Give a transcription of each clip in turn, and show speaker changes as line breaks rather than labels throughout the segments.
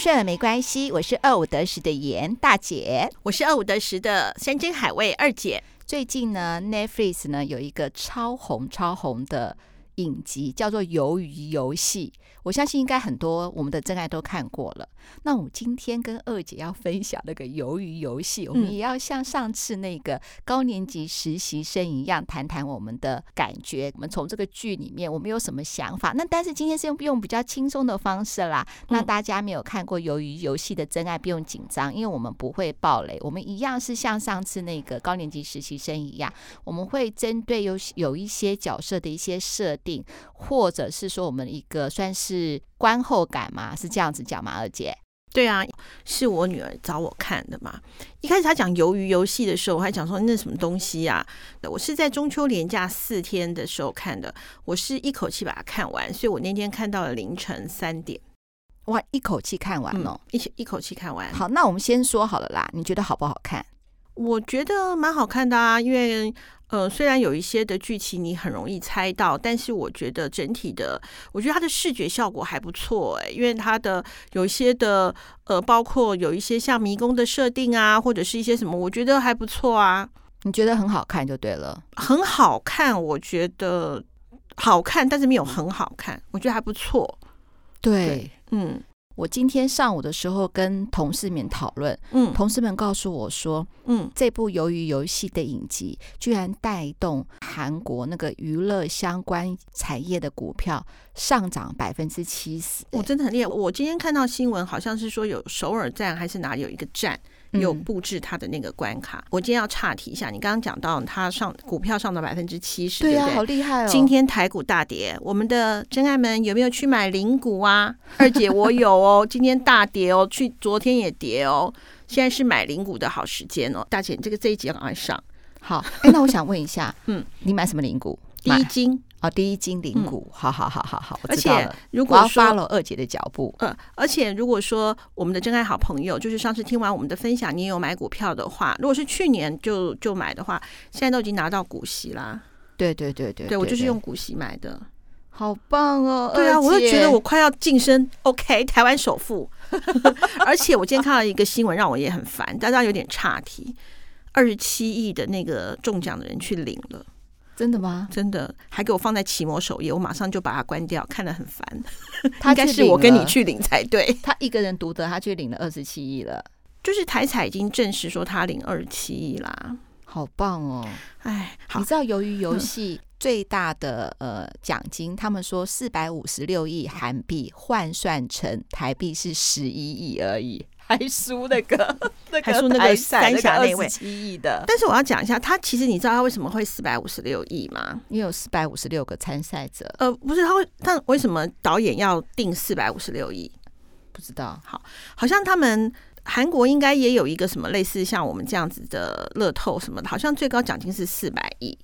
顺了没关系，我是二五得十的严大姐，
我是二五得十的山珍海味二姐。
最近呢，Netflix 呢有一个超红超红的。影集叫做《鱿鱼游戏》，我相信应该很多我们的真爱都看过了。那我今天跟二姐要分享那个鱿鱼游戏，我们也要像上次那个高年级实习生一样，谈谈我们的感觉。我们从这个剧里面，我们有什么想法？那但是今天是用用比较轻松的方式啦。那大家没有看过《鱿鱼游戏》的真爱不用紧张，因为我们不会爆雷。我们一样是像上次那个高年级实习生一样，我们会针对有有一些角色的一些设定。或者是说我们一个算是观后感嘛，是这样子讲吗？二姐，
对啊，是我女儿找我看的嘛。一开始她讲鱿鱼游戏的时候，我还讲说那什么东西呀？我是在中秋连假四天的时候看的，我是一口气把它看完，所以我那天看到了凌晨三点。
哇，一口气看完哦，
一一口气看完。
好，那我们先说好了啦，你觉得好不好看？
我觉得蛮好看的啊，因为。呃，虽然有一些的剧情你很容易猜到，但是我觉得整体的，我觉得它的视觉效果还不错哎，因为它的有一些的呃，包括有一些像迷宫的设定啊，或者是一些什么，我觉得还不错啊。
你觉得很好看就对了，
很好看，我觉得好看，但是没有很好看，我觉得还不错。
对，
对，嗯。
我今天上午的时候跟同事们讨论，嗯，同事们告诉我说，嗯，这部鱿鱼游戏的影集居然带动韩国那个娱乐相关产业的股票上涨百分之七十，
我真的很厉害。我今天看到新闻，好像是说有首尔站还是哪里有一个站。有布置他的那个关卡。嗯、我今天要岔题一下，你刚刚讲到他上股票上到百分之七十，
对啊，
对对
好厉害哦！
今天台股大跌，我们的真爱们有没有去买零股啊？二姐我有哦，今天大跌哦，去昨天也跌哦，现在是买零股的好时间哦。大姐，你这个这一节要赶快上。
好，哎，那我想问一下，嗯，你买什么零股？
第一金。
哦，第一金领股，嗯、好好好好好，
而且如果说
follow 二姐的脚步，
呃，而且如果说我们的真爱好朋友，就是上次听完我们的分享，你也有买股票的话，如果是去年就就买的话，现在都已经拿到股息啦。
对对对对，
对我就是用股息买的，
好棒哦！
对啊，我就觉得我快要晋升，OK，台湾首富。而且我今天看到一个新闻，让我也很烦，大家有点岔题，二十七亿的那个中奖的人去领了。
真的吗？
真的，还给我放在奇摩首页，我马上就把它关掉，看得很烦。他应该是我跟你去领才对。
他一个人独得，他去领了二十七亿了。
就是台彩已经证实说他领二十七亿啦，
好棒哦！哎，你知道由于游戏最大的呃奖金，他们说四百五十六亿韩币，换算成台币是十一亿而已。还输那个，
还输那个三峡那位
七亿的。
但是我要讲一下，他其实你知道他为什么会四百五十六亿吗？
因为有四百五十六个参赛者。
呃，不是，他会，他为什么导演要定四百五十六亿？
不知道。
好，好像他们韩国应该也有一个什么类似像我们这样子的乐透什么的，好像最高奖金是四百亿。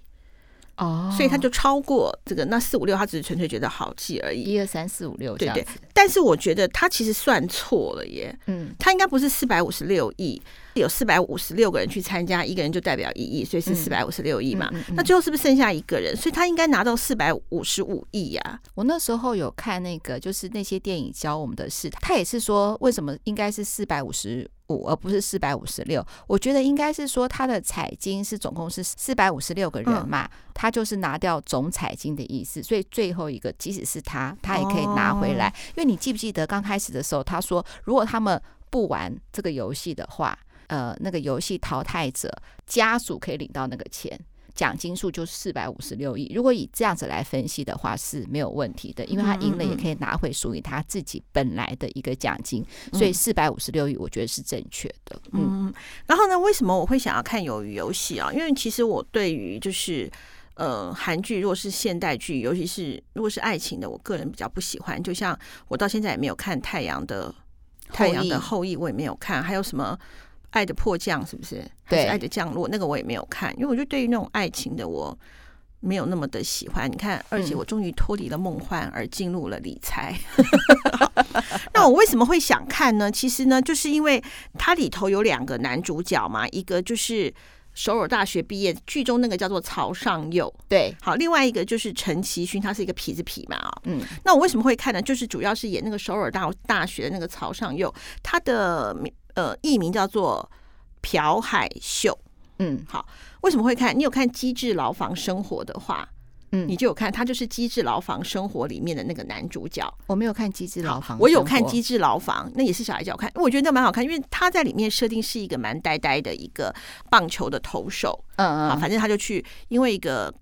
哦，所以他就超过这个，那四五六他只是纯粹觉得好记而已。
一二三四五六，对对。
但是我觉得他其实算错了耶。嗯，他应该不是四百五十六亿，有四百五十六个人去参加，一个人就代表一亿，所以是四百五十六亿嘛。嗯嗯嗯嗯、那最后是不是剩下一个人？所以他应该拿到四百五十五亿呀。
我那时候有看那个，就是那些电影教我们的事，他也是说为什么应该是四百五十。五，而不是四百五十六。我觉得应该是说他的彩金是总共是四百五十六个人嘛，他就是拿掉总彩金的意思。所以最后一个，即使是他，他也可以拿回来。因为你记不记得刚开始的时候，他说如果他们不玩这个游戏的话，呃，那个游戏淘汰者家属可以领到那个钱。奖金数就四百五十六亿，如果以这样子来分析的话是没有问题的，因为他赢了也可以拿回属于他自己本来的一个奖金，所以四百五十六亿我觉得是正确的。
嗯，然后呢，为什么我会想要看鱿鱼游戏啊？因为其实我对于就是呃韩剧，如果是现代剧，尤其是如果是爱情的，我个人比较不喜欢。就像我到现在也没有看《太阳的太阳的后裔》，我也没有看，还有什么？爱的迫降是不是？对，爱的降落那个我也没有看，因为我觉得对于那种爱情的我没有那么的喜欢。你看，而且我终于脱离了梦幻而进入了理财。那我为什么会想看呢？其实呢，就是因为它里头有两个男主角嘛，一个就是首尔大学毕业，剧中那个叫做曹尚佑。
对，
好，另外一个就是陈其勋，他是一个痞子痞嘛啊、哦。
嗯，
那我为什么会看呢？就是主要是演那个首尔大大学的那个曹尚佑，他的名呃艺名叫做朴海秀。
嗯，
好，为什么会看？你有看《机智牢房生活》的话？
嗯，
你就有看，他就是《机智牢房生活》里面的那个男主角。
我没有看《机智牢房》，
我有看《机智牢房》，那也是小孩叫我看，我觉得那蛮好看，因为他在里面设定是一个蛮呆呆的一个棒球的投手。
嗯嗯，
好，反正他就去，因为一个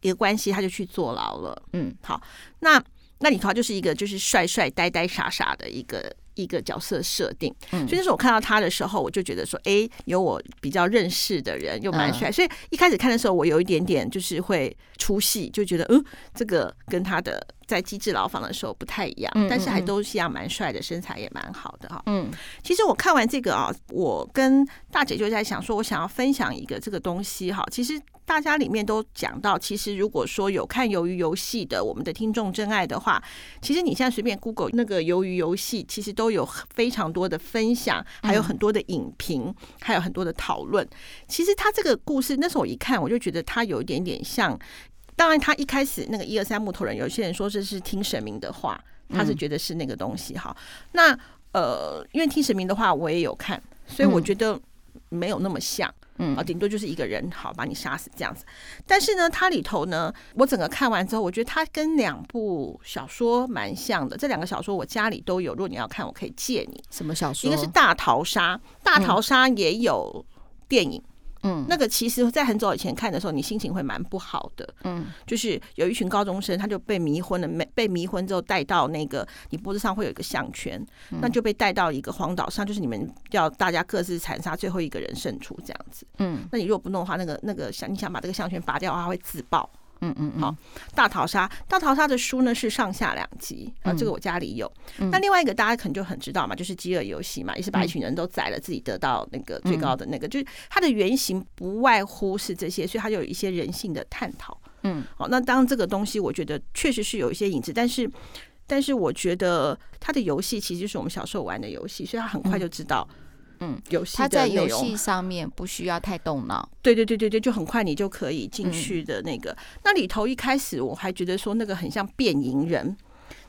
一个关系，他就去坐牢了。
嗯，
好，那那里头就是一个就是帅帅呆呆傻傻的一个。一个角色设定，所以那时候我看到他的时候，我就觉得说，哎，有我比较认识的人，又蛮帅，所以一开始看的时候，我有一点点就是会出戏，就觉得，嗯，这个跟他的在机智牢房的时候不太一样，但是还都是一样蛮帅的，身材也蛮好的哈。
嗯，
其实我看完这个啊，我跟大姐就在想说，我想要分享一个这个东西哈，其实。大家里面都讲到，其实如果说有看《鱿鱼游戏》的我们的听众真爱的话，其实你现在随便 Google 那个《鱿鱼游戏》，其实都有非常多的分享，还有很多的影评，还有很多的讨论。其实他这个故事，那时候我一看，我就觉得他有一点点像。当然，他一开始那个一二三木头人，有些人说这是听神明的话，他是觉得是那个东西哈。那呃，因为听神明的话，我也有看，所以我觉得没有那么像。嗯，啊，顶多就是一个人好把你杀死这样子，但是呢，它里头呢，我整个看完之后，我觉得它跟两部小说蛮像的。这两个小说我家里都有，如果你要看，我可以借你。
什么小说？
一个是《大逃杀》，《大逃杀》也有电影。嗯嗯，那个其实，在很早以前看的时候，你心情会蛮不好的。嗯，就是有一群高中生，他就被迷昏了，没被迷昏之后带到那个你脖子上会有一个项圈，那就被带到一个荒岛上，就是你们要大家各自残杀最后一个人胜出这样子。嗯，那你如果不弄的话，那个那个想你想把这个项圈拔掉的话，会自爆。嗯嗯，好，大逃杀，大逃杀的书呢是上下两集啊，这个我家里有。那另外一个大家可能就很知道嘛，就是饥饿游戏嘛，也是把一群人都宰了，自己得到那个最高的那个，就是它的原型不外乎是这些，所以它就有一些人性的探讨。嗯，好，那当这个东西我觉得确实是有一些影子，但是但是我觉得它的游戏其实就是我们小时候玩的游戏，所以他很快就知道。嗯，游戏
他在游戏上面不需要太动脑，
对对对对对，就很快你就可以进去的那个。嗯、那里头一开始我还觉得说那个很像变蝇人。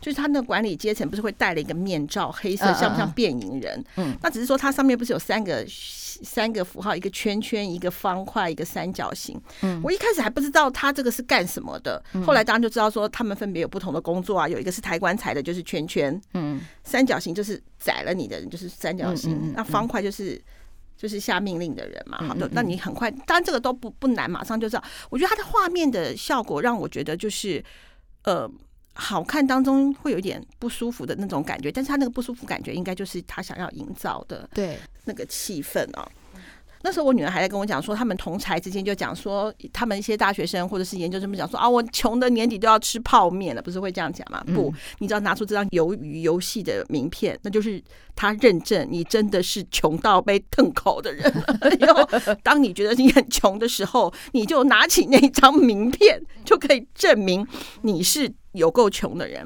就是他那个管理阶层不是会戴了一个面罩，黑色像不像变银人？嗯，那只是说它上面不是有三个三个符号，一个圈圈，一个方块，一个三角形。嗯，我一开始还不知道他这个是干什么的，后来当然就知道说他们分别有不同的工作啊，有一个是抬棺材的，就是圈圈。嗯，三角形就是宰了你的人，就是三角形。那方块就是就是下命令的人嘛。好的，那你很快，当然这个都不不难，马上就知道。我觉得它的画面的效果让我觉得就是呃。好看当中会有一点不舒服的那种感觉，但是他那个不舒服感觉应该就是他想要营造的对那个气氛哦。那时候我女儿还在跟我讲说，他们同才之间就讲说，他们一些大学生或者是研究生们讲说啊，我穷的年底都要吃泡面了，不是会这样讲吗？不，你只要拿出这张鱿鱼游戏的名片，那就是他认证你真的是穷到被烫口的人了。然后当你觉得你很穷的时候，你就拿起那张名片，就可以证明你是。有够穷的人，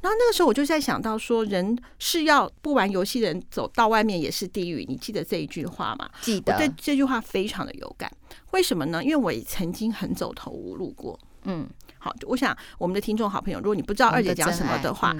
然后那个时候我就在想到说，人是要不玩游戏的人走到外面也是地狱。你记得这一句话吗？
记得。
我对这句话非常的有感。为什么呢？因为我也曾经很走投无路过。嗯，好，我想我们的听众好朋友，如果你不知道二姐讲什么的话。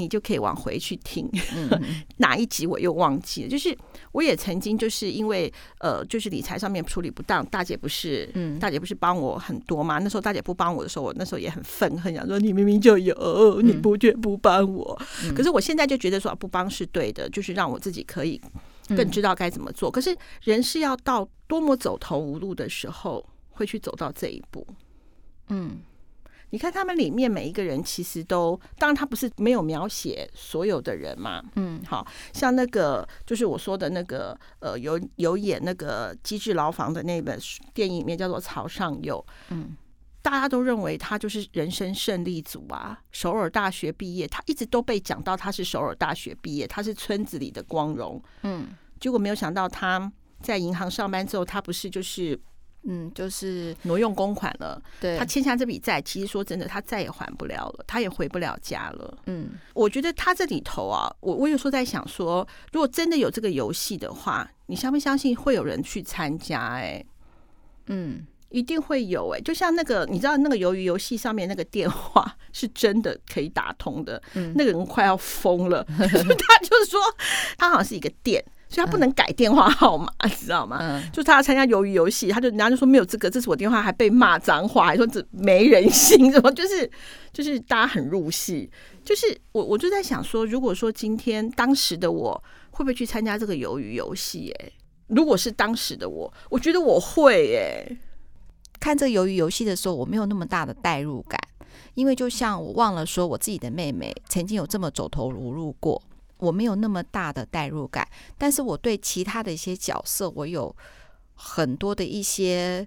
你就可以往回去听，哪一集我又忘记了。就是我也曾经就是因为呃，就是理财上面处理不当，大姐不是，嗯，大姐不是帮我很多嘛？那时候大姐不帮我的时候，我那时候也很愤恨，想说你明明就有，你不却不帮我。可是我现在就觉得说不帮是对的，就是让我自己可以更知道该怎么做。可是人是要到多么走投无路的时候，会去走到这一步，嗯。你看他们里面每一个人，其实都，当然他不是没有描写所有的人嘛，嗯，好像那个就是我说的那个，呃，有有演那个《机智牢房》的那本电影里面叫做曹尚佑，嗯，大家都认为他就是人生胜利组啊，首尔大学毕业，他一直都被讲到他是首尔大学毕业，他是村子里的光荣，嗯，结果没有想到他在银行上班之后，他不是就是。
嗯，就是
挪用公款了。
对，
他欠下这笔债，其实说真的，他再也还不了了，他也回不了家了。嗯，我觉得他这里头啊，我我有时候在想说，如果真的有这个游戏的话，你相不相信会有人去参加？哎，
嗯，
一定会有哎、欸，就像那个你知道那个鱿鱼游戏上面那个电话是真的可以打通的，嗯，那个人快要疯了 他就是说他好像是一个店。所以他不能改电话号码，嗯、知道吗？嗯、就他要参加鱿鱼游戏，他就人家就说没有资格，这是我电话，还被骂脏话，还说这没人性，什么就是就是大家很入戏。就是我我就在想说，如果说今天当时的我会不会去参加这个鱿鱼游戏？哎，如果是当时的我，我觉得我会哎。
看这个鱿鱼游戏的时候，我没有那么大的代入感，因为就像我忘了说，我自己的妹妹曾经有这么走投无路过。我没有那么大的代入感，但是我对其他的一些角色，我有很多的一些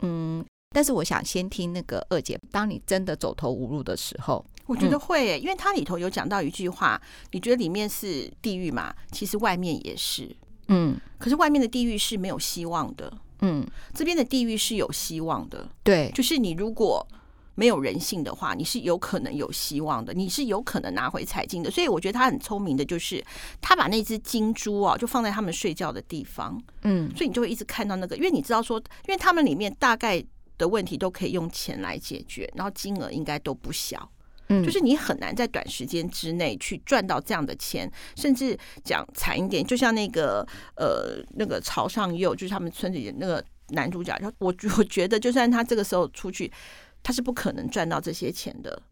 嗯，但是我想先听那个二姐，当你真的走投无路的时候，
我觉得会、因为它里头有讲到一句话，你觉得里面是地狱嘛？其实外面也是，嗯，可是外面的地狱是没有希望的，嗯，这边的地狱是有希望的，
对，
就是你如果。没有人性的话，你是有可能有希望的，你是有可能拿回彩金的。所以我觉得他很聪明的，就是他把那只金珠啊，就放在他们睡觉的地方，嗯，所以你就会一直看到那个，因为你知道说，因为他们里面大概的问题都可以用钱来解决，然后金额应该都不小，嗯，就是你很难在短时间之内去赚到这样的钱，甚至讲惨一点，就像那个呃那个朝上佑，就是他们村里的那个男主角，我我觉得就算他这个时候出去。他是不可能赚到这些钱的，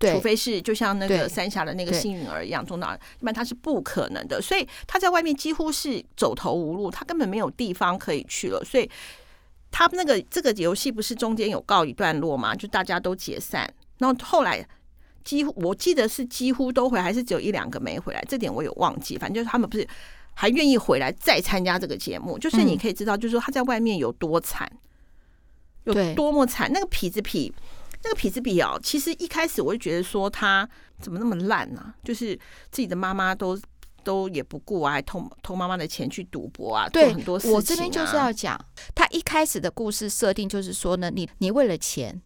除非是就像那个三峡的那个幸运儿一样中到，一般他是不可能的。所以他在外面几乎是走投无路，他根本没有地方可以去了。所以他那个这个游戏不是中间有告一段落吗？就大家都解散，然后后来几乎我记得是几乎都回，还是只有一两个没回来，这点我有忘记。反正就是他们不是还愿意回来再参加这个节目，就是你可以知道，就是说他在外面有多惨。有多么惨？那个痞子痞，那个痞子痞哦，其实一开始我就觉得说他怎么那么烂呢、啊？就是自己的妈妈都都也不顾啊，还偷偷妈妈的钱去赌博啊，对很多事情、啊。
我这边就是要讲，他一开始的故事设定就是说呢，你你为了钱，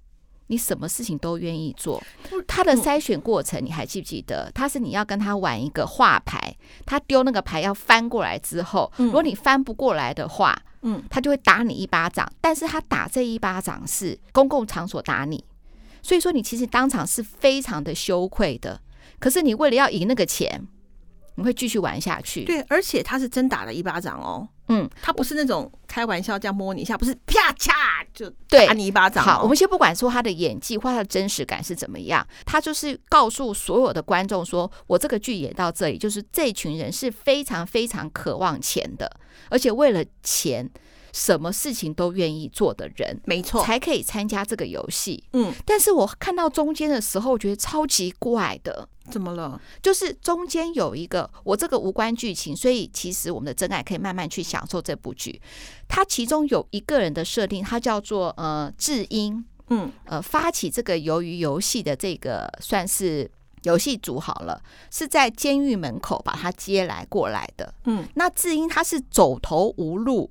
你什么事情都愿意做。他的筛选过程你还记不记得？他是你要跟他玩一个画牌，他丢那个牌要翻过来之后，如果你翻不过来的话。嗯，他就会打你一巴掌，但是他打这一巴掌是公共场所打你，所以说你其实当场是非常的羞愧的。可是你为了要赢那个钱，你会继续玩下去。
对，而且他是真打了一巴掌哦。嗯，他不是那种开玩笑这样摸你一下，不是啪嚓就打你一巴掌哦。
好，我们先不管说他的演技或他的真实感是怎么样，他就是告诉所有的观众说，我这个剧演到这里，就是这群人是非常非常渴望钱的。而且为了钱，什么事情都愿意做的人，
没错，
才可以参加这个游戏。嗯，但是我看到中间的时候，我觉得超级怪的。
怎么了？
就是中间有一个，我这个无关剧情，所以其实我们的真爱可以慢慢去享受这部剧。它其中有一个人的设定，他叫做呃智英，嗯，呃发起这个鱿鱼游戏的这个算是。游戏组好了，是在监狱门口把他接来过来的。嗯，那智英他是走投无路，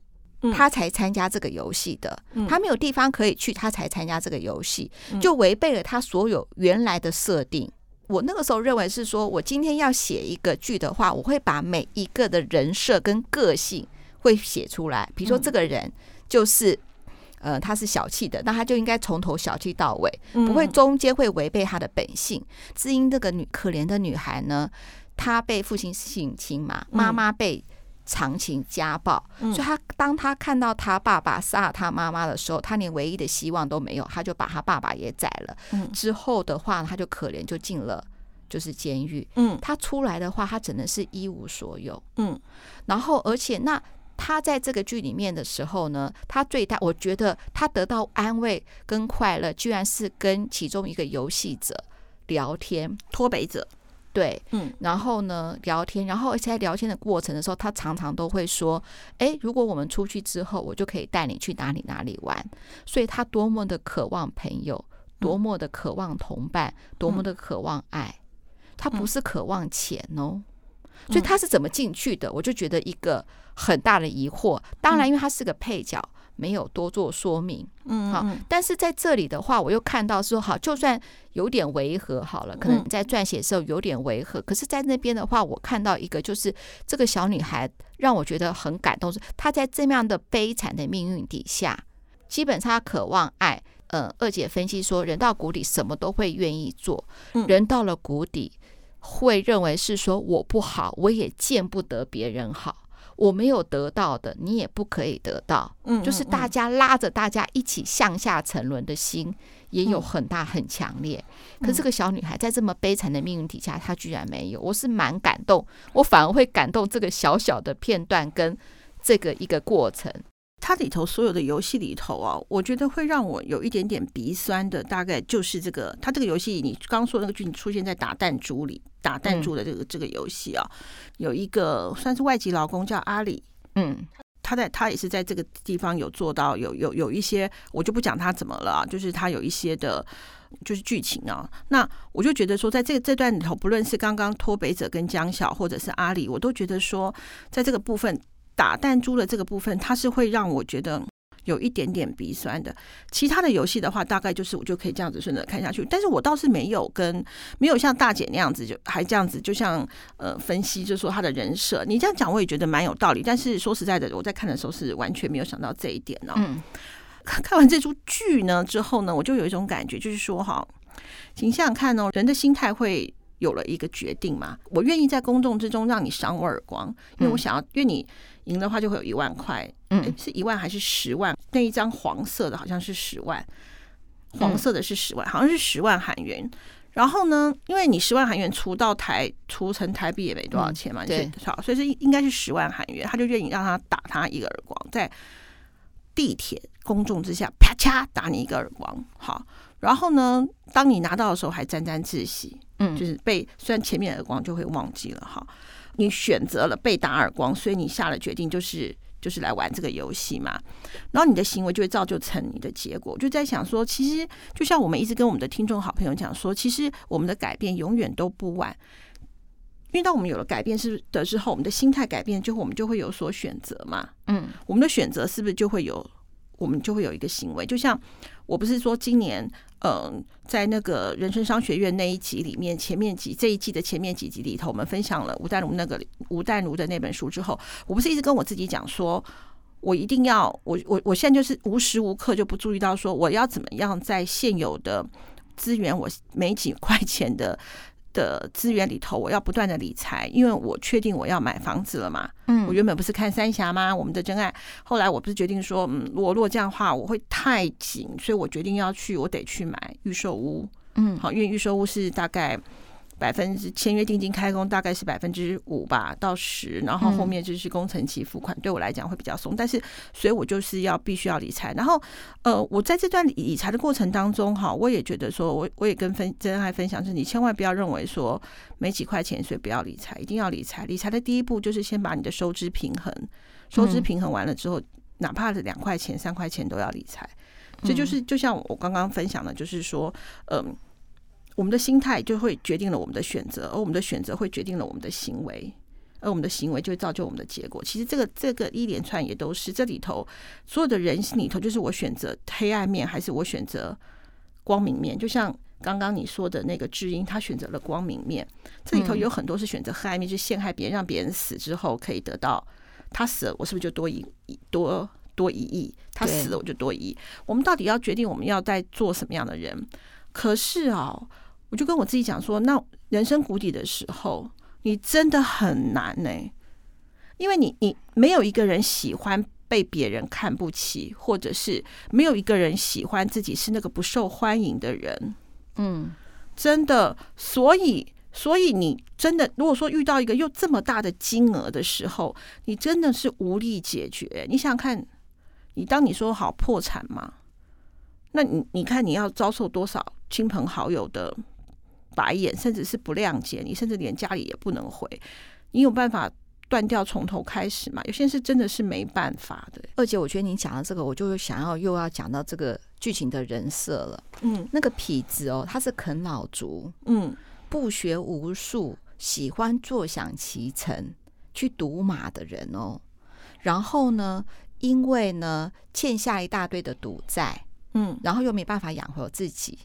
他才参加这个游戏的。嗯，他没有地方可以去，他才参加这个游戏，就违背了他所有原来的设定。我那个时候认为是说，我今天要写一个剧的话，我会把每一个的人设跟个性会写出来。比如说，这个人就是。呃，他是小气的，那他就应该从头小气到尾，不会中间会违背他的本性。智英这个女可怜的女孩呢，她被父亲性侵嘛，妈妈被长情家暴，嗯、所以他当他看到他爸爸杀了她妈妈的时候，他连唯一的希望都没有，他就把他爸爸也宰了。嗯、之后的话，他就可怜，就进了就是监狱。嗯，他出来的话，他只能是一无所有。嗯，然后而且那。他在这个剧里面的时候呢，他最大，我觉得他得到安慰跟快乐，居然是跟其中一个游戏者聊天，
脱北者，
对，嗯，然后呢聊天，然后而且在聊天的过程的时候，他常常都会说，哎，如果我们出去之后，我就可以带你去哪里哪里玩，所以他多么的渴望朋友，多么的渴望同伴，多么的渴望爱，他不是渴望钱哦。所以他是怎么进去的？我就觉得一个很大的疑惑。当然，因为他是个配角，没有多做说明。嗯，好。但是在这里的话，我又看到说，好，就算有点违和，好了，可能在撰写的时候有点违和。可是，在那边的话，我看到一个，就是这个小女孩让我觉得很感动，是她在这样的悲惨的命运底下，基本上他渴望爱。呃，二姐分析说，人到谷底什么都会愿意做。人到了谷底，会认为是说我不好，我也见不得别人好。我没有得到的，你也不可以得到。嗯，就是大家拉着大家一起向下沉沦的心，也有很大很强烈。可是这个小女孩在这么悲惨的命运底下，她居然没有。我是蛮感动，我反而会感动这个小小的片段跟这个一个过程。
它里头所有的游戏里头啊，我觉得会让我有一点点鼻酸的，大概就是这个。它这个游戏，你刚刚说那个剧情出现在打弹珠里，打弹珠的这个这个游戏啊，有一个算是外籍劳工叫阿里，嗯，他在他也是在这个地方有做到有有有一些，我就不讲他怎么了，就是他有一些的，就是剧情啊。那我就觉得说，在这个这段里头，不论是刚刚脱北者跟江晓，或者是阿里，我都觉得说，在这个部分。打弹珠的这个部分，它是会让我觉得有一点点鼻酸的。其他的游戏的话，大概就是我就可以这样子顺着看下去。但是我倒是没有跟没有像大姐那样子，就还这样子，就像呃分析，就是说她的人设。你这样讲，我也觉得蛮有道理。但是说实在的，我在看的时候是完全没有想到这一点哦。嗯，看完这出剧呢之后呢，我就有一种感觉，就是说哈，请想想看哦，人的心态会。有了一个决定嘛，我愿意在公众之中让你赏我耳光，因为我想要，因为你赢的话就会有一万块，嗯，是一万还是十万？那一张黄色的好像是十万，黄色的是十万，好像是十万韩元。然后呢，因为你十万韩元除到台除成台币也没多少钱嘛，嗯、对，好，所以是应该是十万韩元，他就愿意让他打他一个耳光，在地铁公众之下啪嚓打你一个耳光，好。然后呢，当你拿到的时候还沾沾自喜，嗯，就是被虽然前面耳光就会忘记了哈，你选择了被打耳光，所以你下了决定就是就是来玩这个游戏嘛，然后你的行为就会造就成你的结果。就在想说，其实就像我们一直跟我们的听众好朋友讲说，其实我们的改变永远都不晚，因为当我们有了改变是的时候，我们的心态改变，就我们就会有所选择嘛，嗯，我们的选择是不是就会有？我们就会有一个行为，就像我不是说今年，嗯，在那个人生商学院那一集里面，前面几这一季的前面几集里头，我们分享了吴淡如那个吴淡如的那本书之后，我不是一直跟我自己讲说，我一定要，我我我现在就是无时无刻就不注意到说，我要怎么样在现有的资源，我没几块钱的。的资源里头，我要不断的理财，因为我确定我要买房子了嘛。嗯，我原本不是看三峡吗？我们的真爱，后来我不是决定说，嗯，我如果这样的话，我会太紧，所以我决定要去，我得去买预售屋。嗯，好，因为预售屋是大概。百分之签约定金开工大概是百分之五吧到十，然后后面就是工程期付款，对我来讲会比较松。但是，所以我就是要必须要理财。然后，呃，我在这段理财的过程当中，哈，我也觉得说，我我也跟分真爱分享，是你千万不要认为说没几块钱，所以不要理财，一定要理财。理财的第一步就是先把你的收支平衡，收支平衡完了之后，哪怕是两块钱、三块钱都要理财。这就是就像我刚刚分享的，就是说，嗯。我们的心态就会决定了我们的选择，而我们的选择会决定了我们的行为，而我们的行为就会造就我们的结果。其实这个这个一连串也都是这里头所有的人心里头，就是我选择黑暗面还是我选择光明面。就像刚刚你说的那个知音，他选择了光明面。这里头有很多是选择黑暗面，就是陷害别人，让别人死之后可以得到他死了，我是不是就多一多多一亿？他死了我就多一亿。我们到底要决定我们要在做什么样的人？可是啊。我就跟我自己讲说，那人生谷底的时候，你真的很难呢、欸，因为你你没有一个人喜欢被别人看不起，或者是没有一个人喜欢自己是那个不受欢迎的人，嗯，真的，所以所以你真的如果说遇到一个又这么大的金额的时候，你真的是无力解决。你想想看，你当你说好破产嘛，那你你看你要遭受多少亲朋好友的。白眼，甚至是不谅解你，甚至连家里也不能回。你有办法断掉，从头开始吗？有些人是真的是没办法的。
二姐，我觉得你讲到这个，我就想要又要讲到这个剧情的人设了。嗯，那个痞子哦，他是啃老族，嗯，不学无术，喜欢坐享其成，去赌马的人哦。然后呢，因为呢欠下一大堆的赌债，嗯，然后又没办法养活自己。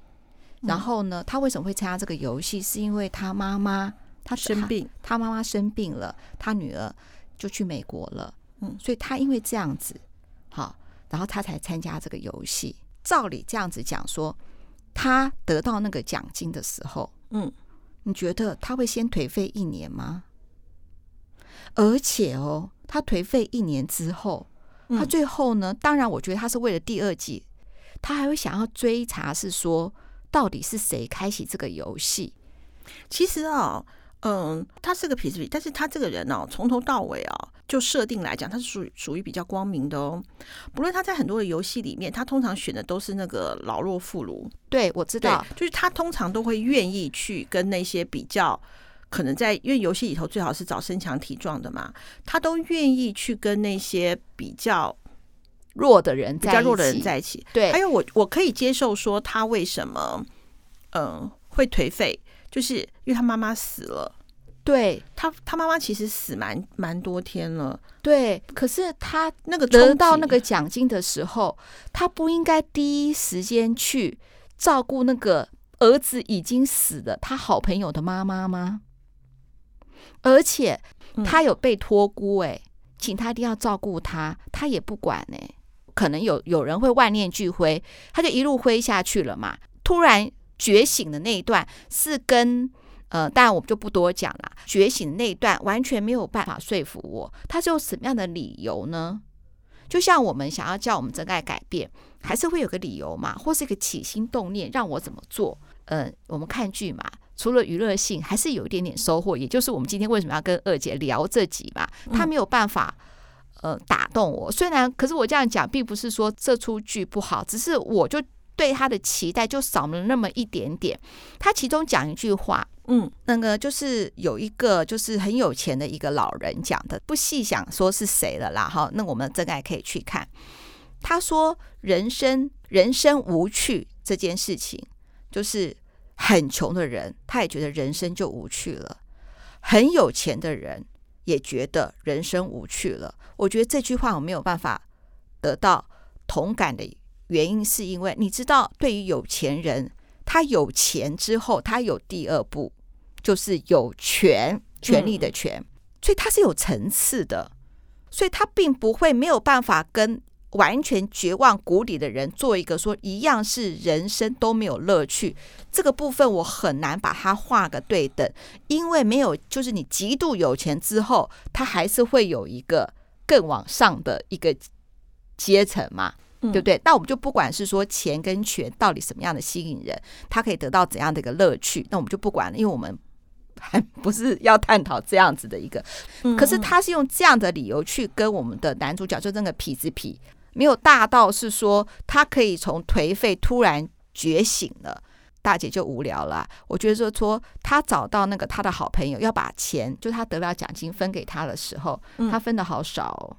然后呢，他为什么会参加这个游戏？是因为他妈妈他生病，他妈妈生病了，他女儿就去美国了。嗯，所以他因为这样子，好，然后他才参加这个游戏。照理这样子讲说，他得到那个奖金的时候，
嗯，
你觉得他会先颓废一年吗？而且哦，他颓废一年之后，他最后呢？当然，我觉得他是为了第二季，他还会想要追查，是说到底是谁开启这个游戏。
其实啊，嗯，他是个痞子痞，但是他这个人哦，从头到尾啊，就设定来讲，他是属属于比较光明的哦。不论他在很多的游戏里面，他通常选的都是那个老弱妇孺。
对，我知道，
就是他通常都会愿意去跟那些比较。可能在因为游戏里头最好是找身强体壮的嘛，他都愿意去跟那些比较
弱的人、比
较弱的人在一起。
对，
还有我我可以接受说他为什么嗯、呃、会颓废，就是因为他妈妈死了。
对
他，他妈妈其实死蛮蛮多天了。
对，可是他
那个
得到那个奖金的时候，他不应该第一时间去照顾那个儿子已经死了他好朋友的妈妈吗？而且他有被托孤哎，请他一定要照顾他，他也不管哎。可能有有人会万念俱灰，他就一路灰下去了嘛。突然觉醒的那一段是跟呃，当然我们就不多讲了。觉醒那一段完全没有办法说服我，他是有什么样的理由呢？就像我们想要叫我们真爱改变，还是会有个理由嘛，或是一个起心动念让我怎么做？嗯、呃，我们看剧嘛。除了娱乐性，还是有一点点收获。也就是我们今天为什么要跟二姐聊这集嘛？他没有办法呃打动我。虽然，可是我这样讲，并不是说这出剧不好，只是我就对他的期待就少了那么一点点。他其中讲一句话，嗯，那个就是有一个就是很有钱的一个老人讲的，不细想说是谁了啦。哈，那我们真爱可以去看。他说：“人生人生无趣这件事情，就是。”很穷的人，他也觉得人生就无趣了；很有钱的人也觉得人生无趣了。我觉得这句话我没有办法得到同感的原因，是因为你知道，对于有钱人，他有钱之后，他有第二步，就是有权，权力的权，所以他是有层次的，所以他并不会没有办法跟。完全绝望谷底的人，做一个说一样是人生都没有乐趣，这个部分我很难把它画个对等，因为没有，就是你极度有钱之后，他还是会有一个更往上的一个阶层嘛，对不对？那我们就不管是说钱跟权到底什么样的吸引人，他可以得到怎样的一个乐趣，那我们就不管了，因为我们还不是要探讨这样子的一个。可是他是用这样的理由去跟我们的男主角，就那个痞子痞。没有大到是说他可以从颓废突然觉醒了，大姐就无聊了。我觉得说说他找到那个他的好朋友，要把钱就他得了奖金分给他的时候，他分的好少哦。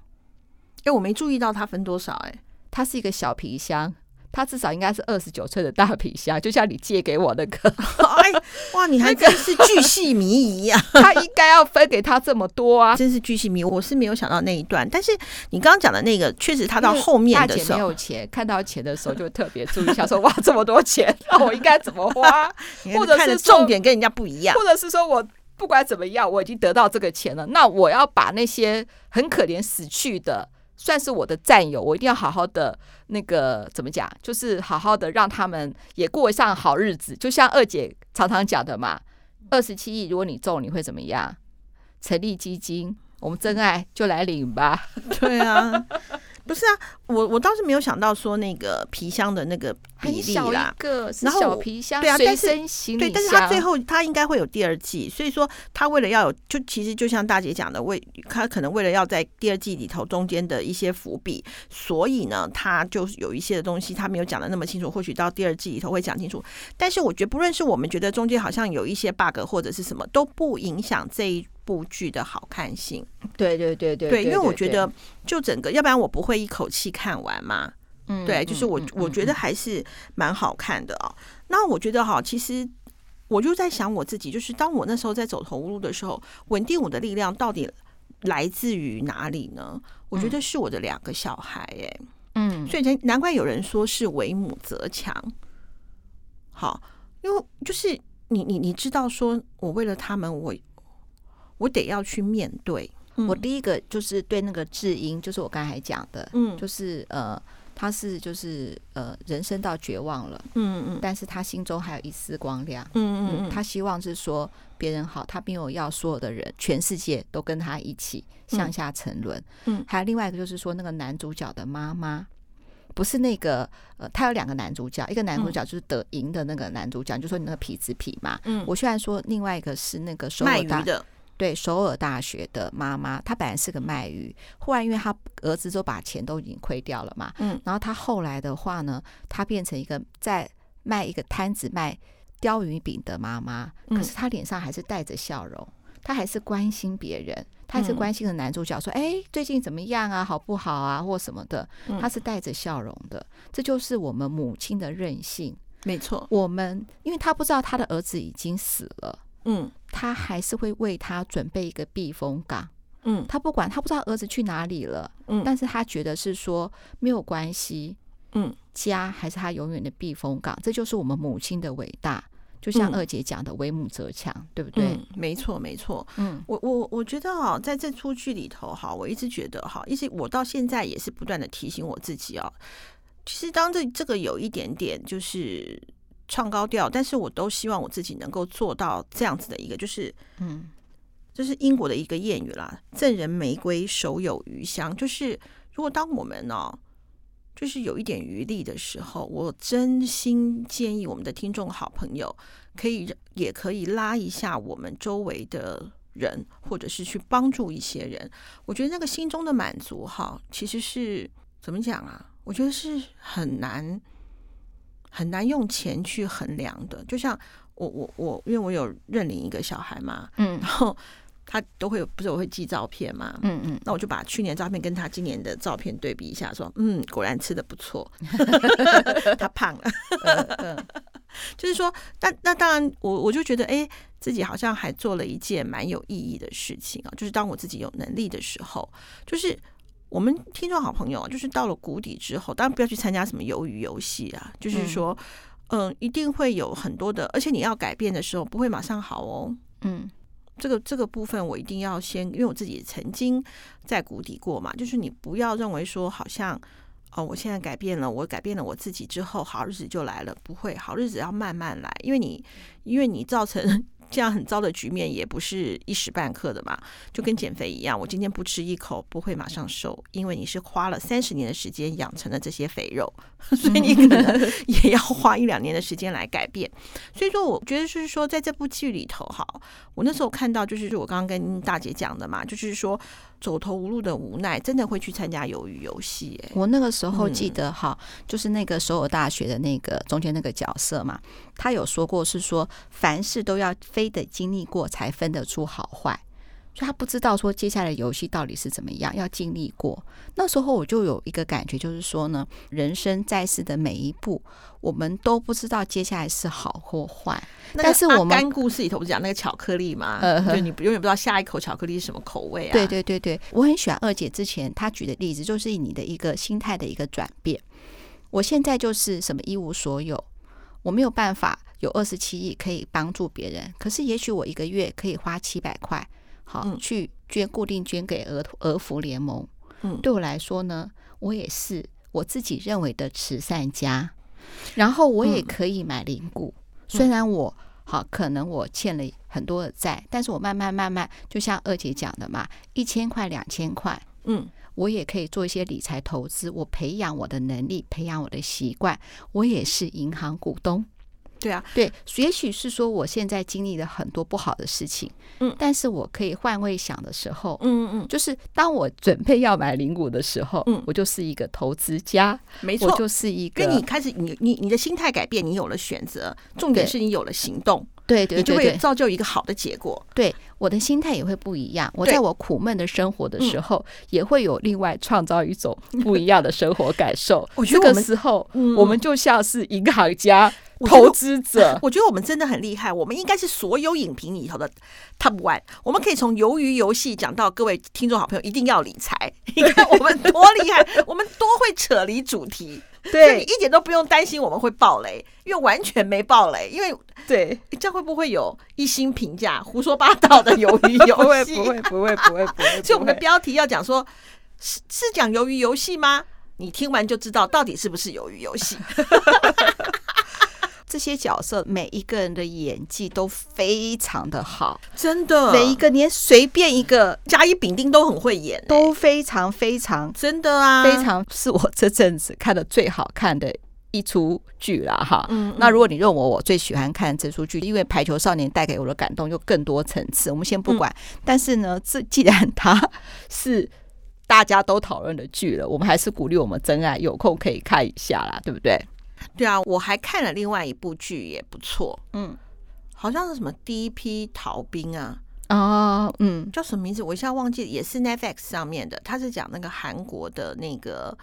哎，我没注意到他分多少哎，
他是一个小皮箱。他至少应该是二十九寸的大皮虾，就像你借给我那个。
哎，哇，你还真是巨细靡遗呀！
他应该要分给他这么多啊，
真是巨细靡遗。我是没有想到那一段，但是你刚刚讲的那个，确实他到后面的时候，
没有钱，看到钱的时候就特别注意，想说哇，这么多钱，那我应该怎么花？或者是
重点跟人家不一样，
或者是说我不管怎么样，我已经得到这个钱了，那我要把那些很可怜死去的。算是我的战友，我一定要好好的那个怎么讲，就是好好的让他们也过上好日子。就像二姐常常讲的嘛，二十七亿如果你中，你会怎么样？成立基金，我们真爱就来领吧。
对啊。不是啊，我我倒是没有想到说那个皮箱的那个比例啦，
然后小皮箱，
对啊，但是对，但是他最后他应该会有第二季，所以说他为了要有，就其实就像大姐讲的，为他可能为了要在第二季里头中间的一些伏笔，所以呢，他就有一些的东西他没有讲的那么清楚，或许到第二季里头会讲清楚。但是我觉得，不论是我们觉得中间好像有一些 bug 或者是什么，都不影响这一。部剧的好看性，
对对对对
对，因为我觉得就整个，要不然我不会一口气看完嘛。嗯，对，就是我我觉得还是蛮好看的哦。那我觉得哈，其实我就在想我自己，就是当我那时候在走投无路的时候，稳定我的力量到底来自于哪里呢？我觉得是我的两个小孩，哎，嗯，所以难难怪有人说是为母则强。好，因为就是你你你知道，说我为了他们，我。我得要去面对。
我第一个就是对那个智英，就是我刚才讲的，嗯，就是呃，他是就是呃人生到绝望了，
嗯嗯，
但是他心中还有一丝光亮，
嗯嗯嗯，
他希望是说别人好，他没有要所有的人，全世界都跟他一起向下沉沦。
嗯，
还有另外一个就是说那个男主角的妈妈。不是那个，呃，他有两个男主角，一个男主角就是得赢的那个男主角，嗯、就说你那个痞子痞嘛。嗯，我虽然说另外一个是那个首尔大
的，
对首尔大学的妈妈，她本来是个卖鱼，忽然因为她儿子都把钱都已经亏掉了嘛，嗯，然后她后来的话呢，她变成一个在卖一个摊子卖鲷鱼饼的妈妈，可是她脸上还是带着笑容，她还是关心别人。她还是关心的男主角说：“哎、欸，最近怎么样啊？好不好啊？或什么的？”她是带着笑容的。这就是我们母亲的任性。
没错，
我们因为他不知道他的儿子已经死了，
嗯，
他还是会为他准备一个避风港。
嗯，
他不管他不知道儿子去哪里了，嗯，但是他觉得是说没有关系，
嗯，
家还是他永远的避风港。这就是我们母亲的伟大。就像二姐讲的“为母则强”，对不对？
嗯，没错，没错。
嗯，
我我我觉得哈，在这出剧里头哈，我一直觉得哈，一直我到现在也是不断的提醒我自己哦。其实当这这个有一点点就是唱高调，但是我都希望我自己能够做到这样子的一个，就是
嗯，
这是英国的一个谚语啦，“赠人玫瑰，手有余香”。就是如果当我们呢。就是有一点余力的时候，我真心建议我们的听众好朋友可以也可以拉一下我们周围的人，或者是去帮助一些人。我觉得那个心中的满足哈，其实是怎么讲啊？我觉得是很难很难用钱去衡量的。就像我我我，因为我有认领一个小孩嘛，
嗯，
然后。他都会有，不是我会寄照片嘛？
嗯嗯，
那我就把去年照片跟他今年的照片对比一下，说，嗯，果然吃的不错，他胖了。
嗯，
就是说，那那当然，我我就觉得，哎，自己好像还做了一件蛮有意义的事情啊。就是当我自己有能力的时候，就是我们听众好朋友，就是到了谷底之后，当然不要去参加什么鱿鱼游戏啊。就是说，嗯，一定会有很多的，而且你要改变的时候，不会马上好哦。
嗯。
这个这个部分我一定要先，因为我自己曾经在谷底过嘛。就是你不要认为说好像哦，我现在改变了，我改变了我自己之后，好日子就来了。不会，好日子要慢慢来，因为你因为你造成。这样很糟的局面也不是一时半刻的嘛，就跟减肥一样，我今天不吃一口不会马上瘦，因为你是花了三十年的时间养成了这些肥肉，所以你可能也要花一两年的时间来改变。所以说，我觉得就是说，在这部剧里头，哈，我那时候看到就是我刚刚跟大姐讲的嘛，就是说。走投无路的无奈，真的会去参加鱿鱼游戏。哎，
我那个时候记得哈，嗯、就是那个首尔大学的那个中间那个角色嘛，他有说过是说，凡事都要非得经历过才分得出好坏。所以他不知道说接下来游戏到底是怎么样，要经历过。那时候我就有一个感觉，就是说呢，人生在世的每一步，我们都不知道接下来是好或坏。但是我
们故事里头不是讲那个巧克力吗？呃，对，你永远不知道下一口巧克力是什么口味啊。
对对对对，我很喜欢二姐之前她举的例子，就是你的一个心态的一个转变。我现在就是什么一无所有，我没有办法有二十七亿可以帮助别人，可是也许我一个月可以花七百块。好，去捐固定捐给儿儿福联盟。嗯，对我来说呢，我也是我自己认为的慈善家。然后我也可以买零股，虽然我好可能我欠了很多的债，但是我慢慢慢慢，就像二姐讲的嘛，一千块两千块，嗯，我也可以做一些理财投资，我培养我的能力，培养我的习惯，我也是银行股东。
对啊，
对，也许是说我现在经历了很多不好的事情，嗯，但是我可以换位想的时候，
嗯嗯，
就是当我准备要买零股的时候，
嗯，
我就是一个投资家，
没错，
我就是一个，
跟你开始，你你你的心态改变，你有了选择，重点是你有了行动，
对对，
你就会造就一个好的结果。
对，我的心态也会不一样，我在我苦闷的生活的时候，也会有另外创造一种不一样的生活感受。
我觉得
这个时候，我们就像是银行家。投资者，
我觉得我们真的很厉害。我们应该是所有影评里头的 top one。我们可以从鱿鱼游戏讲到各位听众好朋友一定要理财。你看我们多厉害，我们多会扯离主题。对，你一点都不用担心我们会爆雷，因为完全没爆雷。因为对，这样会不会有一星评价胡说八道的鱿鱼游戏？
不会，不会，不会，不会，不会。
所以我们的标题要讲说，是是讲鱿鱼游戏吗？你听完就知道到底是不是鱿鱼游戏。
这些角色每一个人的演技都非常的好，
真的，
每一个连随便一个
甲乙丙丁都很会演，
都非常非常
真的啊，
非常是我这阵子看的最好看的一出剧了哈。嗯，那如果你认为，我最喜欢看这出剧，因为《排球少年》带给我的感动又更多层次。我们先不管，但是呢，这既然它是大家都讨论的剧了，我们还是鼓励我们真爱有空可以看一下啦，对不对？
对啊，我还看了另外一部剧，也不错。嗯，好像是什么第一批逃兵啊？
哦，嗯，
叫什么名字？我一下忘记，也是 Netflix 上面的。他是讲那个韩国的那个，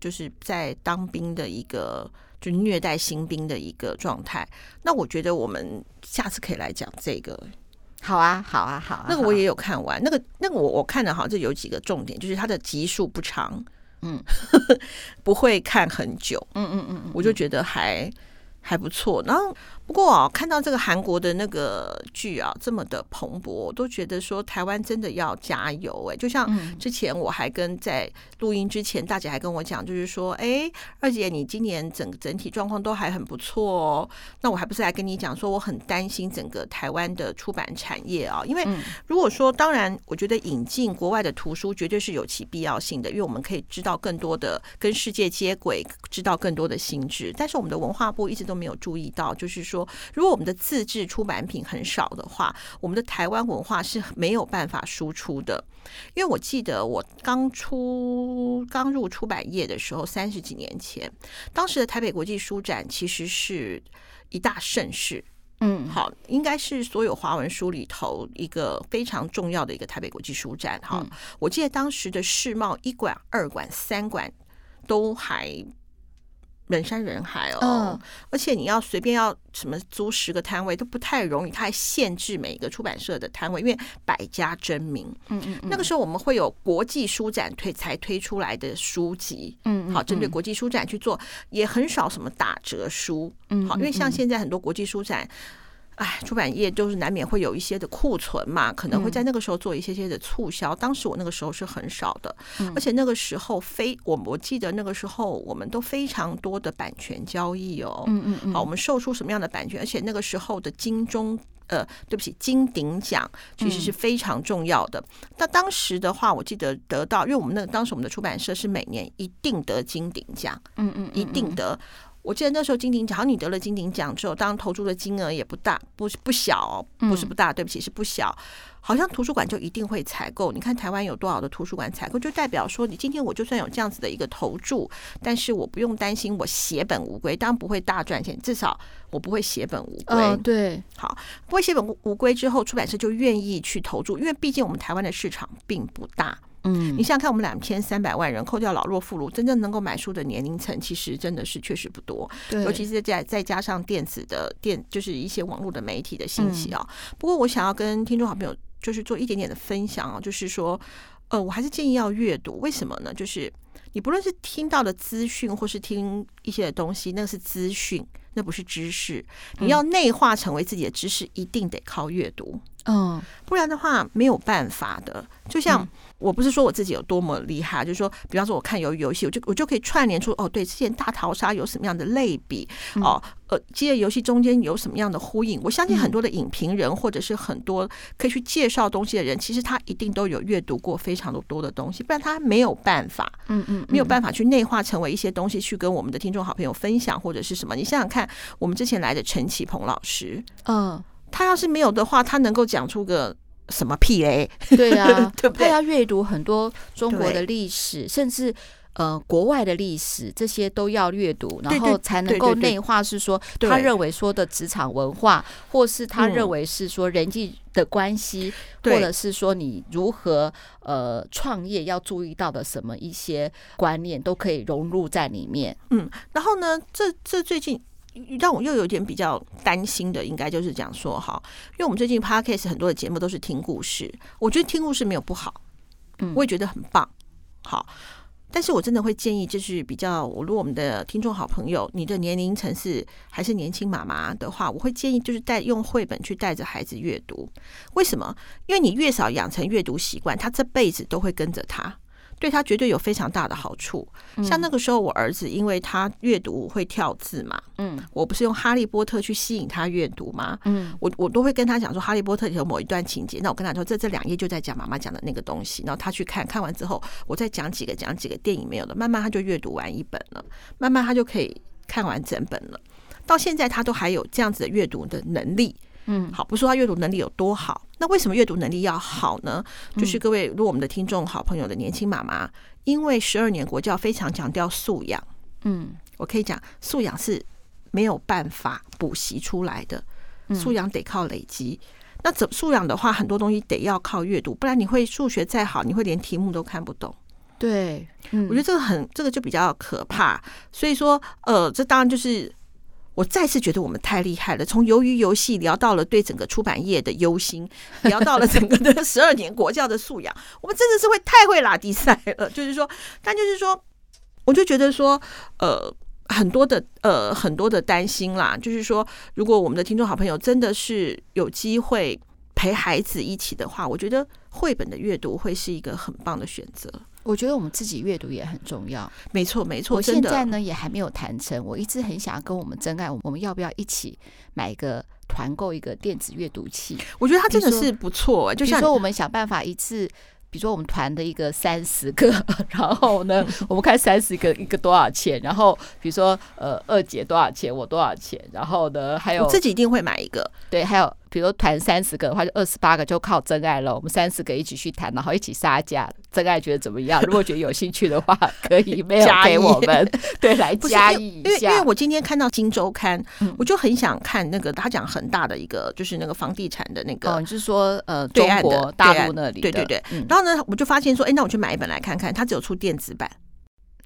就是在当兵的一个，就虐待新兵的一个状态。那我觉得我们下次可以来讲这个。
好啊，好啊，好啊。
那个我也有看完，那个那个我我看的好像就有几个重点，就是它的集数不长。嗯，不会看很久。嗯嗯嗯，我就觉得还还不错。然后。不过啊，看到这个韩国的那个剧啊，这么的蓬勃，我都觉得说台湾真的要加油哎！就像之前我还跟在录音之前，大姐还跟我讲，就是说，哎，二姐你今年整整体状况都还很不错哦。那我还不是来跟你讲说，我很担心整个台湾的出版产业啊，因为如果说，当然，我觉得引进国外的图书绝对是有其必要性的，因为我们可以知道更多的跟世界接轨，知道更多的新知。但是我们的文化部一直都没有注意到，就是说。说，如果我们的自制出版品很少的话，我们的台湾文化是没有办法输出的。因为我记得我刚出刚入出版业的时候，三十几年前，当时的台北国际书展其实是一大盛事。嗯，好，应该是所有华文书里头一个非常重要的一个台北国际书展。哈，我记得当时的世贸一馆、二馆、三馆都还。人山人海哦，嗯、而且你要随便要什么租十个摊位都不太容易，它还限制每一个出版社的摊位，因为百家争鸣。嗯嗯，那个时候我们会有国际书展推才推出来的书籍，嗯，好，针对国际书展去做，也很少什么打折书，嗯，好，因为像现在很多国际书展。哎，出版业就是难免会有一些的库存嘛，可能会在那个时候做一些些的促销。当时我那个时候是很少的，而且那个时候非我我记得那个时候我们都非常多的版权交易哦。嗯嗯嗯。好，我们售出什么样的版权？而且那个时候的金钟呃，对不起，金鼎奖其实是非常重要的。那当时的话，我记得得到，因为我们那当时我们的出版社是每年一定得金鼎奖，嗯嗯，一定得。我记得那时候金鼎奖，好像你得了金鼎奖之后，当然投注的金额也不大，不不小，不是不大，对不起，是不小。好像图书馆就一定会采购。你看台湾有多少的图书馆采购，就代表说，你今天我就算有这样子的一个投注，但是我不用担心我血本无归，当然不会大赚钱，至少我不会血本无归。
哦，对，
好，不会血本无归之后，出版社就愿意去投注，因为毕竟我们台湾的市场并不大。嗯，你想想看，我们两千三百万人，扣掉老弱妇孺，真正能够买书的年龄层，其实真的是确实不多。对，尤其是再再加上电子的电，就是一些网络的媒体的信息啊。嗯、不过，我想要跟听众好朋友就是做一点点的分享啊，就是说，呃，我还是建议要阅读。为什么呢？就是你不论是听到的资讯，或是听一些的东西，那是资讯，那不是知识。你要内化成为自己的知识，一定得靠阅读。嗯，不然的话没有办法的。就像我不是说我自己有多么厉害，就是说，比方说我看鱿鱼游戏，我就我就可以串联出哦，对，之前大逃杀有什么样的类比哦，呃，这些游戏中间有什么样的呼应？我相信很多的影评人或者是很多可以去介绍东西的人，其实他一定都有阅读过非常的多的东西，不然他没有办法，嗯嗯，没有办法去内化成为一些东西去跟我们的听众好朋友分享或者是什么。你想想看，我们之前来的陈启鹏老师，嗯。他要是没有的话，他能够讲出个什么屁嘞？
对啊，对不对？他要阅读很多中国的历史，甚至呃国外的历史，这些都要阅读，然后才能够内化。是说他认为说的职场文化，或是他认为是说人际的关系，嗯、或者是说你如何呃创业要注意到的什么一些观念，都可以融入在里面。
嗯，然后呢，这这最近。让我又有点比较担心的，应该就是讲说哈，因为我们最近 Podcast 很多的节目都是听故事，我觉得听故事没有不好，嗯，我也觉得很棒，好，但是我真的会建议，就是比较，我如果我们的听众好朋友，你的年龄层次还是年轻妈妈的话，我会建议就是带用绘本去带着孩子阅读，为什么？因为你越少养成阅读习惯，他这辈子都会跟着他。对他绝对有非常大的好处。嗯、像那个时候，我儿子因为他阅读会跳字嘛，嗯，我不是用《哈利波特》去吸引他阅读吗？嗯，我我都会跟他讲说，《哈利波特》里头某一段情节，那我跟他说，这这两页就在讲妈妈讲的那个东西，然后他去看看完之后，我再讲几个讲几个电影没有的，慢慢他就阅读完一本了，慢慢他就可以看完整本了。到现在他都还有这样子的阅读的能力，嗯，好，不说他阅读能力有多好，那为什么阅读能力要好呢？就是各位，如果我们的听众好朋友的年轻妈妈，因为十二年国教非常强调素养，嗯，我可以讲素养是没有办法补习出来的，素养得靠累积。那怎素养的话，很多东西得要靠阅读，不然你会数学再好，你会连题目都看不懂。
对，嗯
我觉得这个很，这个就比较可怕。所以说，呃，这当然就是。我再次觉得我们太厉害了，从鱿鱼游戏聊到了对整个出版业的忧心，聊到了整个的十二年国教的素养，我们真的是会太会拉低赛了。就是说，但就是说，我就觉得说，呃，很多的呃很多的担心啦，就是说，如果我们的听众好朋友真的是有机会陪孩子一起的话，我觉得绘本的阅读会是一个很棒的选择。
我觉得我们自己阅读也很重要，
没错没错。
我现在呢也还没有谈成，我一直很想要跟我们真爱，我们要不要一起买一个团购一个电子阅读器？
我觉得它真的是不错，欸，就像
说我们想办法一次，比如说我们团的一个三十个，然后呢，我们看三十个一个多少钱？然后比如说呃二姐多少钱，我多少钱？然后呢还有
我自己一定会买一个，
对，还有。比如说团三十个的话，就二十八个就靠真爱了。我们三十个一起去谈，然后一起杀价。真爱觉得怎么样？如果觉得有兴趣的话，可以没有 给我们 对来加一下。
因为因为我今天看到《金周刊》，我就很想看那个他讲很大的一个，就是那个房地产的那个，
哦，就是说呃，中国大陆那里，
对对对。然后呢，我就发现说，哎，那我去买一本来看看。它只有出电子版。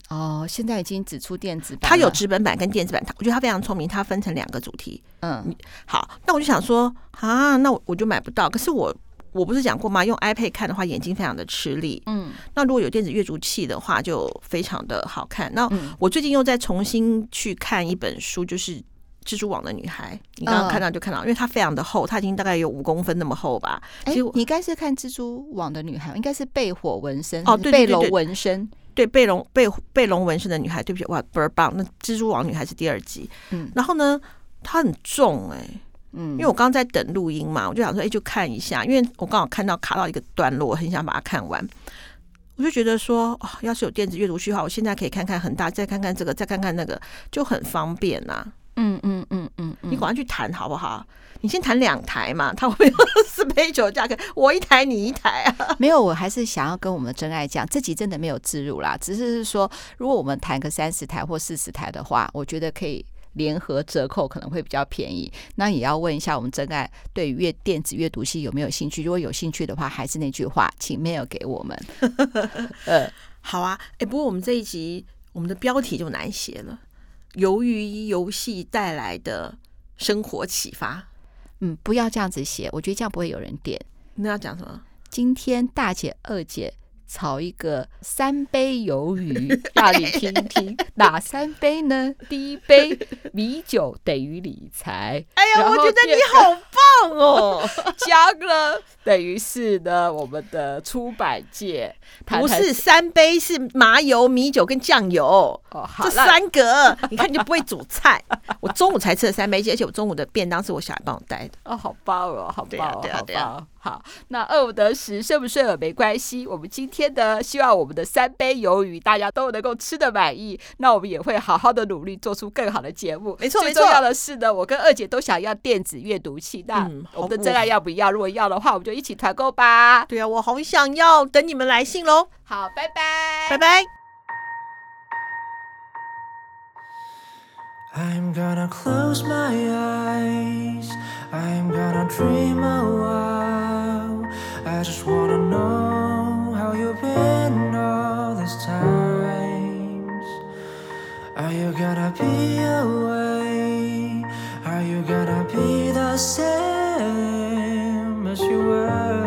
哦，现在已经只出电子版，
它有纸本版跟电子版。它我觉得它非常聪明，它分成两个主题。嗯，好，那我就想说啊，那我我就买不到。可是我我不是讲过吗？用 iPad 看的话，眼睛非常的吃力。嗯，那如果有电子阅读器的话，就非常的好看。那我最近又在重新去看一本书，就是《蜘蛛网的女孩》。你刚刚看到就看到，因为它非常的厚，它已经大概有五公分那么厚吧。
其实你应该是看《蜘蛛网的女孩》，应该是被火纹身哦，对，被龙纹身。
对，被龙被被龙纹身的女孩，对不起，哇，倍儿棒！那蜘蛛网女孩是第二集，嗯，然后呢，它很重哎、欸，嗯，因为我刚刚在等录音嘛，我就想说，哎，就看一下，因为我刚好看到卡到一个段落，我很想把它看完，我就觉得说，哦，要是有电子阅读器的话，我现在可以看看很大，再看看这个，再看看那个，就很方便呐、啊。嗯嗯嗯嗯，你赶快去谈好不好？你先谈两台嘛，他会不会四杯酒价格？我一台你一台啊？
没有，我还是想要跟我们的真爱讲，这集真的没有置入啦，只是说，如果我们谈个三十台或四十台的话，我觉得可以联合折扣，可能会比较便宜。那也要问一下我们真爱对于阅电子阅读器有没有兴趣？如果有兴趣的话，还是那句话，请 mail 给我们。
呃，好啊，哎，不过我们这一集我们的标题就难写了。由于游戏带来的生活启发，
嗯，不要这样子写，我觉得这样不会有人点。
那要讲什么？
今天大姐、二姐炒一个三杯鱿鱼，让你听一听哪三杯呢？第一杯米酒等于理财。
哎呀，我觉得你好棒哦！
加了。等于是呢，我们的出版界
不是三杯，是麻油、米酒跟酱油哦，好这三个你看你就不会煮菜。我中午才吃了三杯鸡，而且我中午的便当是我小孩帮我带的
哦，好棒哦，好棒哦，好棒。好，那饿不得食，睡不睡也没关系。我们今天的希望我们的三杯鱿鱼大家都能够吃得满意，那我们也会好好的努力做出更好的节目。
没错，
最重要的是呢，我跟二姐都想要电子阅读器，那我们的真爱要不要？如果要的话，我们就。一起团购吧！
对啊，我好想要，等你们来信喽。
好，拜拜，
拜拜。
I'm gonna close my eyes. I'm gonna dream a while. I just wanna know how you've been all these times. Are you gonna be away? Are you gonna be the same as you were?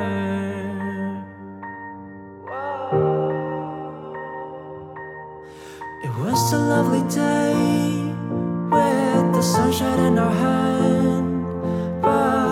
It was a lovely day with the sunshine in our hand. But